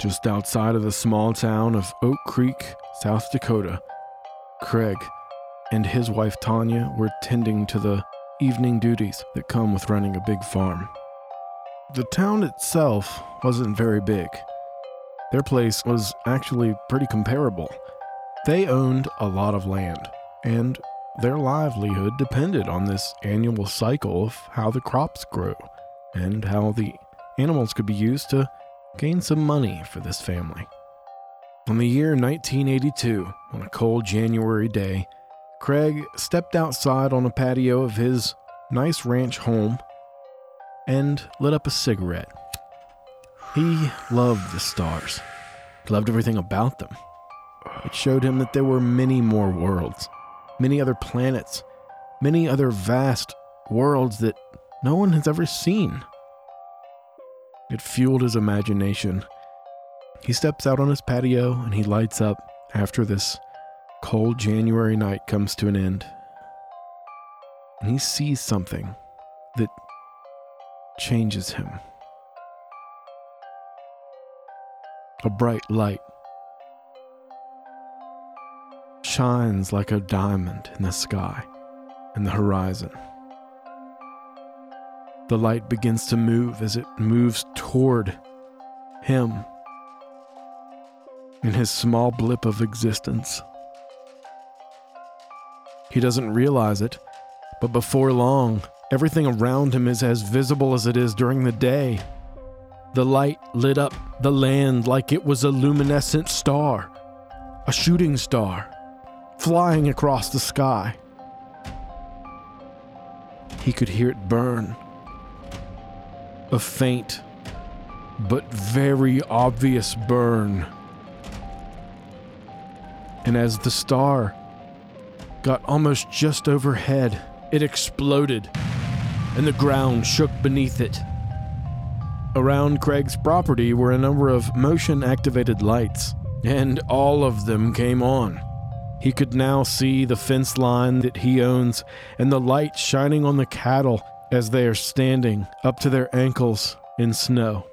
just outside of the small town of Oak Creek, South Dakota, Craig and his wife Tanya were tending to the evening duties that come with running a big farm. The town itself wasn't very big. Their place was actually pretty comparable. They owned a lot of land, and their livelihood depended on this annual cycle of how the crops grew and how the animals could be used to gain some money for this family. On the year 1982, on a cold January day, Craig stepped outside on a patio of his nice ranch home and lit up a cigarette. He loved the stars, loved everything about them. It showed him that there were many more worlds, many other planets, many other vast worlds that no one has ever seen. It fueled his imagination. He steps out on his patio and he lights up after this cold January night comes to an end. And he sees something that changes him. A bright light shines like a diamond in the sky and the horizon. The light begins to move as it moves toward him in his small blip of existence. He doesn't realize it, but before long, everything around him is as visible as it is during the day. The light lit up the land like it was a luminescent star, a shooting star, flying across the sky. He could hear it burn a faint but very obvious burn. And as the star got almost just overhead, it exploded and the ground shook beneath it. Around Craig's property were a number of motion activated lights, and all of them came on. He could now see the fence line that he owns and the light shining on the cattle as they are standing up to their ankles in snow.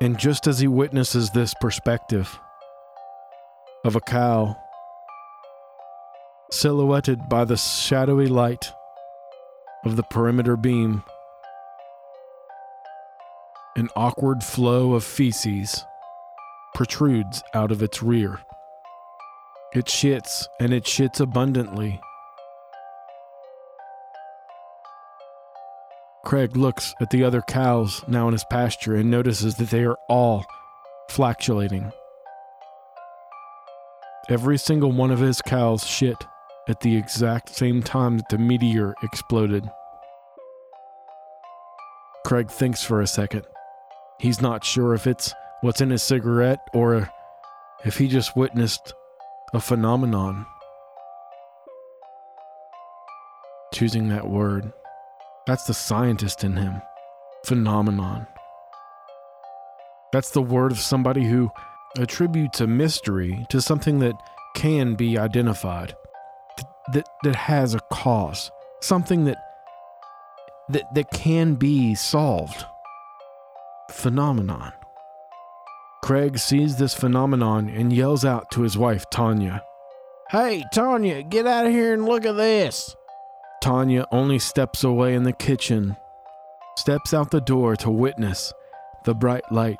And just as he witnesses this perspective of a cow silhouetted by the shadowy light of the perimeter beam, an awkward flow of feces protrudes out of its rear. It shits, and it shits abundantly. Craig looks at the other cows now in his pasture and notices that they are all flatulating. Every single one of his cows shit at the exact same time that the meteor exploded. Craig thinks for a second. He's not sure if it's what's in his cigarette or if he just witnessed a phenomenon. Choosing that word. That's the scientist in him. Phenomenon. That's the word of somebody who attributes a mystery to something that can be identified, that, that has a cause, something that, that, that can be solved. Phenomenon. Craig sees this phenomenon and yells out to his wife, Tanya. Hey, Tanya, get out of here and look at this. Tanya only steps away in the kitchen, steps out the door to witness the bright light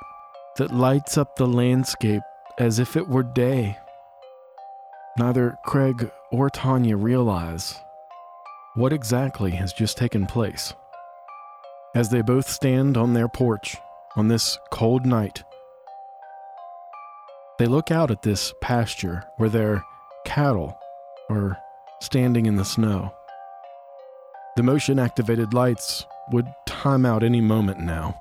that lights up the landscape as if it were day. Neither Craig or Tanya realize what exactly has just taken place. As they both stand on their porch on this cold night, they look out at this pasture where their cattle are standing in the snow. The motion activated lights would time out any moment now,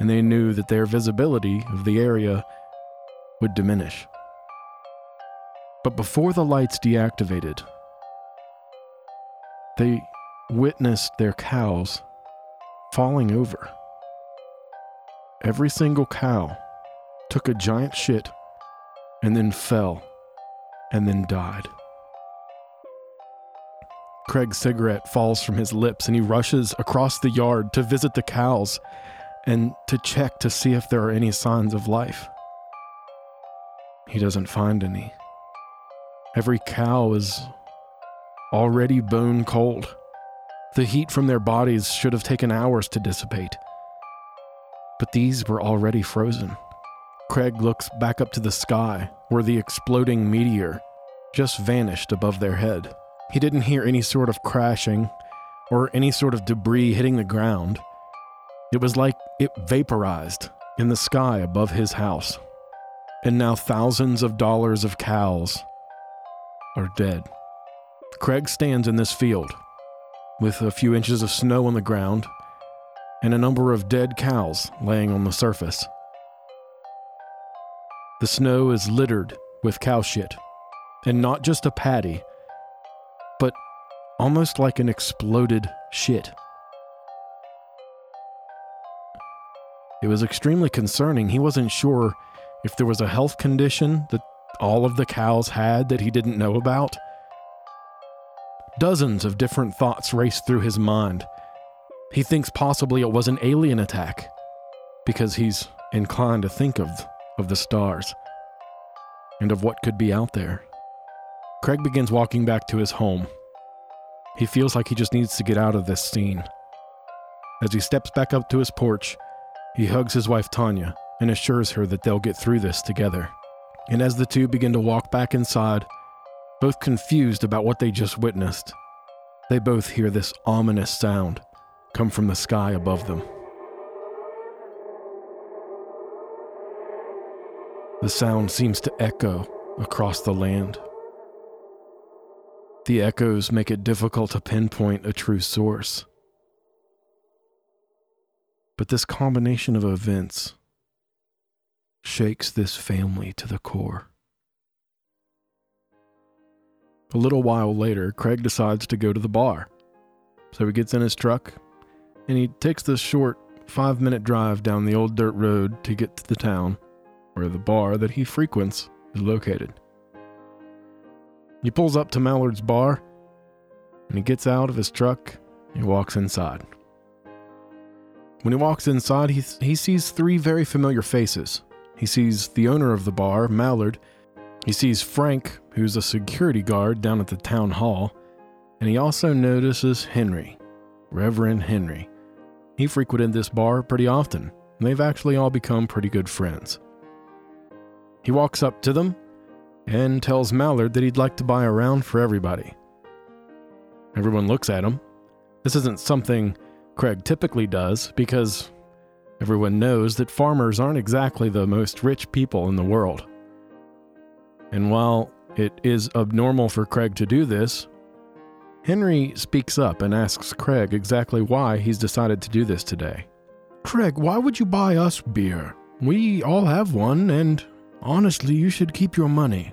and they knew that their visibility of the area would diminish. But before the lights deactivated, they witnessed their cows falling over. Every single cow took a giant shit, and then fell, and then died. Craig's cigarette falls from his lips and he rushes across the yard to visit the cows and to check to see if there are any signs of life. He doesn't find any. Every cow is already bone cold. The heat from their bodies should have taken hours to dissipate. But these were already frozen. Craig looks back up to the sky where the exploding meteor just vanished above their head. He didn't hear any sort of crashing or any sort of debris hitting the ground. It was like it vaporized in the sky above his house. And now thousands of dollars of cows are dead. Craig stands in this field with a few inches of snow on the ground and a number of dead cows laying on the surface. The snow is littered with cow shit, and not just a patty, but almost like an exploded shit. It was extremely concerning. He wasn't sure if there was a health condition that all of the cows had that he didn't know about. Dozens of different thoughts raced through his mind. He thinks possibly it was an alien attack because he's inclined to think of, of the stars and of what could be out there. Craig begins walking back to his home. He feels like he just needs to get out of this scene. As he steps back up to his porch, he hugs his wife Tanya and assures her that they'll get through this together. And as the two begin to walk back inside, both confused about what they just witnessed, they both hear this ominous sound come from the sky above them. The sound seems to echo across the land. The echoes make it difficult to pinpoint a true source. But this combination of events shakes this family to the core. A little while later, Craig decides to go to the bar. So he gets in his truck and he takes the short five minute drive down the old dirt road to get to the town where the bar that he frequents is located. He pulls up to Mallard's bar and he gets out of his truck and he walks inside. When he walks inside, he, he sees three very familiar faces. He sees the owner of the bar, Mallard. He sees Frank, who's a security guard down at the town hall. And he also notices Henry, Reverend Henry. He frequented this bar pretty often, and they've actually all become pretty good friends. He walks up to them and tells Mallard that he'd like to buy a round for everybody. Everyone looks at him. This isn't something Craig typically does because everyone knows that farmers aren't exactly the most rich people in the world. And while it is abnormal for Craig to do this, Henry speaks up and asks Craig exactly why he's decided to do this today. Craig, why would you buy us beer? We all have one, and honestly, you should keep your money.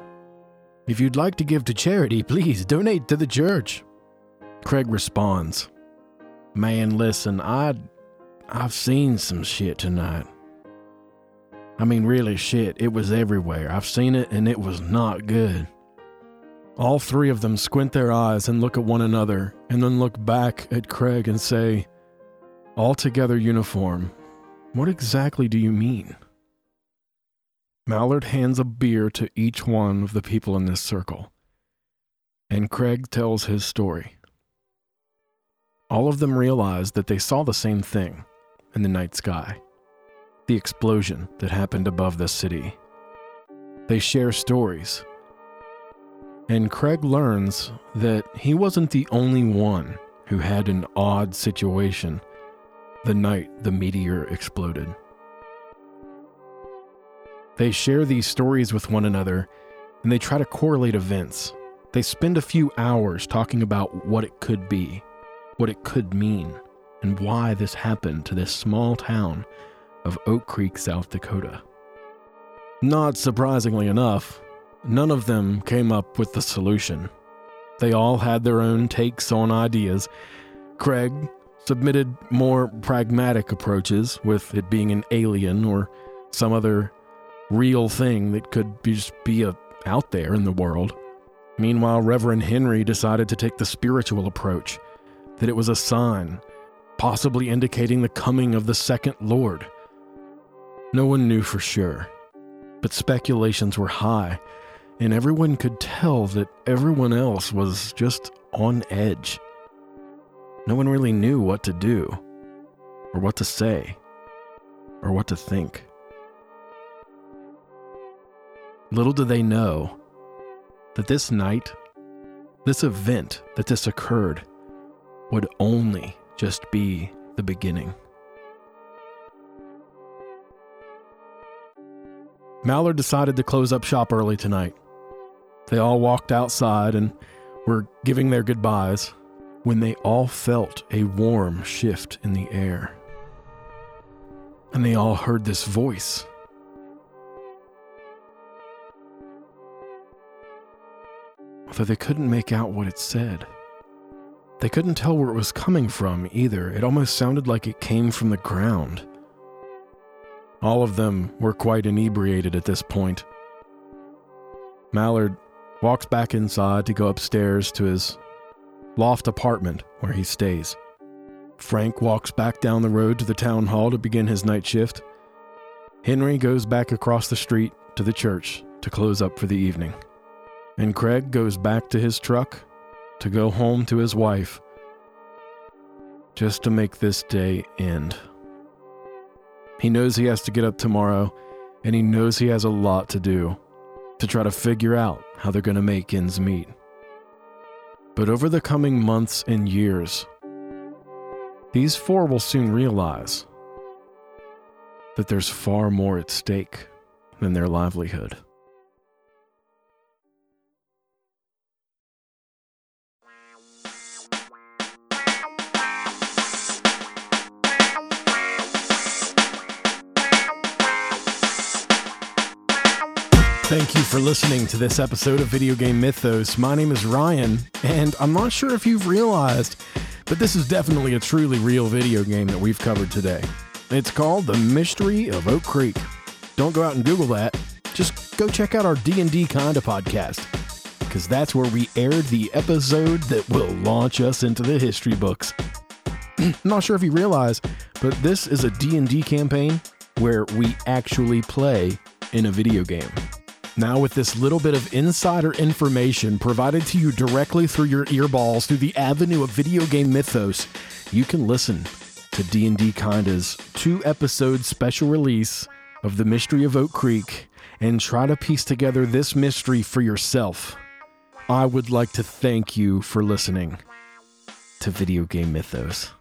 If you'd like to give to charity, please donate to the church. Craig responds, Man, listen, I I've seen some shit tonight. I mean, really shit. It was everywhere. I've seen it and it was not good. All three of them squint their eyes and look at one another, and then look back at Craig and say, Altogether uniform, what exactly do you mean? Mallard hands a beer to each one of the people in this circle, and Craig tells his story. All of them realize that they saw the same thing in the night sky the explosion that happened above the city. They share stories and Craig learns that he wasn't the only one who had an odd situation the night the meteor exploded. They share these stories with one another and they try to correlate events. They spend a few hours talking about what it could be, what it could mean, and why this happened to this small town of Oak Creek, South Dakota. Not surprisingly enough, None of them came up with the solution. They all had their own takes on ideas. Craig submitted more pragmatic approaches, with it being an alien or some other real thing that could be just be a, out there in the world. Meanwhile, Reverend Henry decided to take the spiritual approach that it was a sign, possibly indicating the coming of the second Lord. No one knew for sure, but speculations were high, and everyone could tell that everyone else was just on edge. No one really knew what to do, or what to say, or what to think. Little do they know that this night, this event that this occurred, would only just be the beginning. Mallard decided to close up shop early tonight. They all walked outside and were giving their goodbyes when they all felt a warm shift in the air. And they all heard this voice. Although they couldn't make out what it said. They couldn't tell where it was coming from either. It almost sounded like it came from the ground. All of them were quite inebriated at this point. Mallard walks back inside to go upstairs to his loft apartment where he stays. Frank walks back down the road to the town hall to begin his night shift. Henry goes back across the street to the church to close up for the evening. And Craig goes back to his truck to go home to his wife just to make this day end. He knows he has to get up tomorrow, and he knows he has a lot to do to try to figure out how they're going to make ends meet. But over the coming months and years, these four will soon realize that there's far more at stake than their livelihood. Thank you for listening to this episode of Video Game Mythos. My name is Ryan, and I'm not sure if you've realized, but this is definitely a truly real video game that we've covered today. It's called The Mystery of Oak Creek. Don't go out and Google that. Just go check out our D&D Kinda podcast, because that's where we aired the episode that will launch us into the history books. not sure if you realize, but this is a D&D campaign where we actually play in a video game. Now, with this little bit of insider information provided to you directly through your earballs through the avenue of video game mythos, you can listen to D&D Kinda's two-episode special release of The Mystery of Oak Creek and try to piece together this mystery for yourself. I would like to thank you for listening to Video Game Mythos.